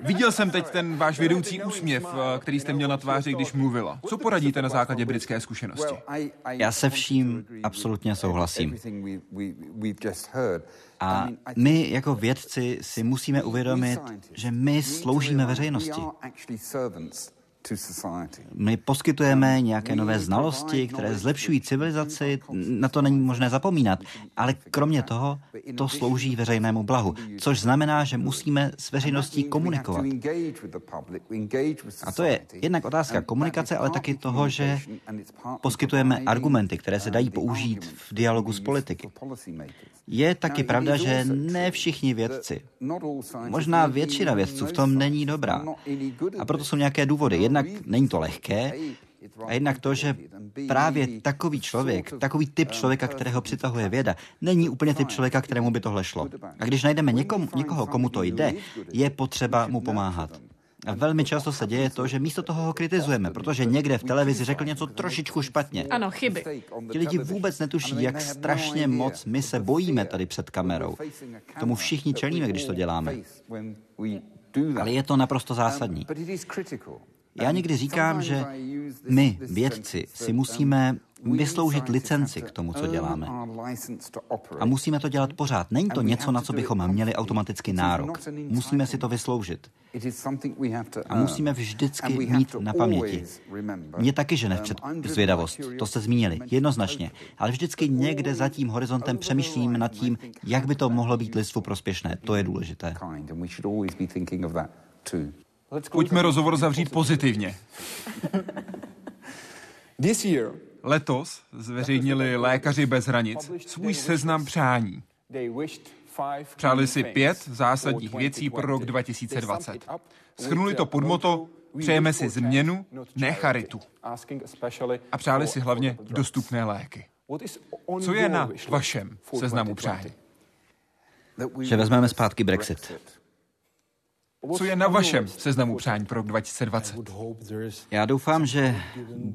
Viděl jsem teď ten váš vědoucí úsměv, eh, který jste měl na tváři, když mluvila. Co poradíte na základě britské zkušenosti?
Já se vším absolutně souhlasím. A my jako vědci si musíme uvědomit, že my sloužíme veřejnosti. My poskytujeme nějaké nové znalosti, které zlepšují civilizaci, na to není možné zapomínat, ale kromě toho to slouží veřejnému blahu, což znamená, že musíme s veřejností komunikovat. A to je jednak otázka komunikace, ale taky toho, že poskytujeme argumenty, které se dají použít v dialogu s politiky. Je taky pravda, že ne všichni vědci, možná většina vědců v tom není dobrá. A proto jsou nějaké důvody. Jednak není to lehké, a jednak to, že právě takový člověk, takový typ člověka, kterého přitahuje věda, není úplně typ člověka, kterému by tohle šlo. A když najdeme někom, někoho, komu to jde, je potřeba mu pomáhat. A velmi často se děje to, že místo toho ho kritizujeme, protože někde v televizi řekl něco trošičku špatně.
Ano, chyby.
Ti lidi vůbec netuší, jak strašně moc my se bojíme tady před kamerou. Tomu všichni čelíme, když to děláme. Ale je to naprosto zásadní. Já někdy říkám, že my, vědci, si musíme vysloužit licenci k tomu, co děláme. A musíme to dělat pořád. Není to něco, na co bychom měli automaticky nárok. Musíme si to vysloužit. A musíme vždycky mít na paměti. Mně taky žene vpřed zvědavost, to jste zmínili, jednoznačně. Ale vždycky někde za tím horizontem přemýšlím nad tím, jak by to mohlo být lidstvu prospěšné. To je důležité.
Pojďme rozhovor zavřít pozitivně. Letos zveřejnili lékaři bez hranic svůj seznam přání. Přáli si pět zásadních věcí pro rok 2020. Schrnuli to pod moto Přejeme si změnu, ne charitu. A přáli si hlavně dostupné léky. Co je na vašem seznamu přání?
Že vezmeme zpátky Brexit.
Co je na vašem seznamu přání pro rok 2020?
Já doufám, že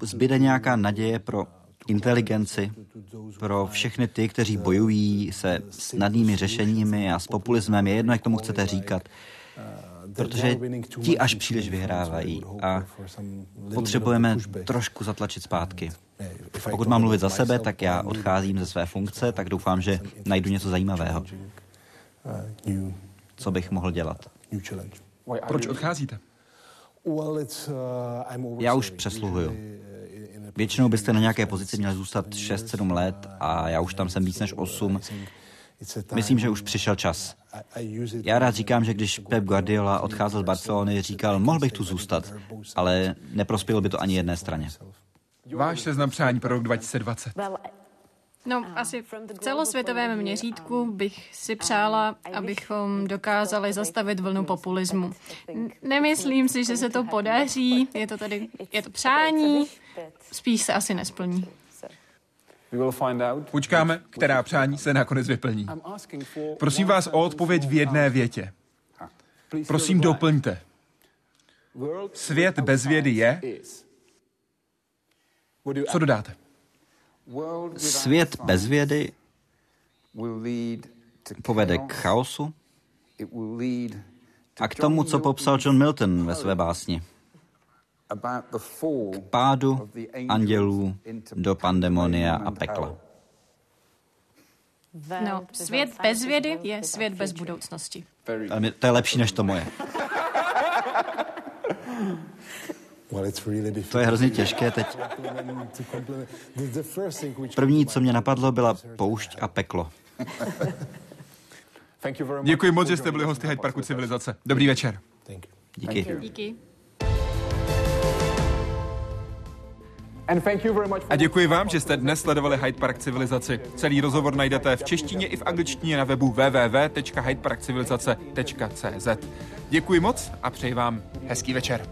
zbyde nějaká naděje pro inteligenci, pro všechny ty, kteří bojují se snadnými řešeními a s populismem, je jedno, jak tomu chcete říkat, protože ti až příliš vyhrávají a potřebujeme trošku zatlačit zpátky. Pokud mám mluvit za sebe, tak já odcházím ze své funkce, tak doufám, že najdu něco zajímavého. Co bych mohl dělat?
Proč odcházíte?
Uh, Já už přesluhuju. Většinou byste na nějaké pozici měli zůstat 6-7 let a já už tam jsem víc než 8. Myslím, že už přišel čas. Já rád říkám, že když Pep Guardiola odcházel z Barcelony, říkal, mohl bych tu zůstat, ale neprospělo by to ani jedné straně.
Váš seznam přání pro rok 2020.
No, asi v celosvětovém měřítku bych si přála, abychom dokázali zastavit vlnu populismu. Nemyslím si, že se to podaří, je to tady, je to přání, spíš se asi nesplní.
Počkáme, která přání se nakonec vyplní. Prosím vás o odpověď v jedné větě. Prosím, doplňte. Svět bez vědy je... Co dodáte?
Svět bez vědy povede k chaosu a k tomu, co popsal John Milton ve své básni. K pádu andělů do pandemonia a pekla.
No, svět bez vědy je svět bez budoucnosti.
Ale to je lepší než to moje. To je hrozně těžké teď. První, co mě napadlo, byla poušť a peklo.
Děkuji moc, že jste byli hosty Hyde Parku Civilizace. Dobrý večer.
Díky.
Díky.
A děkuji vám, že jste dnes sledovali Hyde Park Civilizaci. Celý rozhovor najdete v češtině i v angličtině na webu www.hydeparkcivilizace.cz. Děkuji moc a přeji vám hezký večer.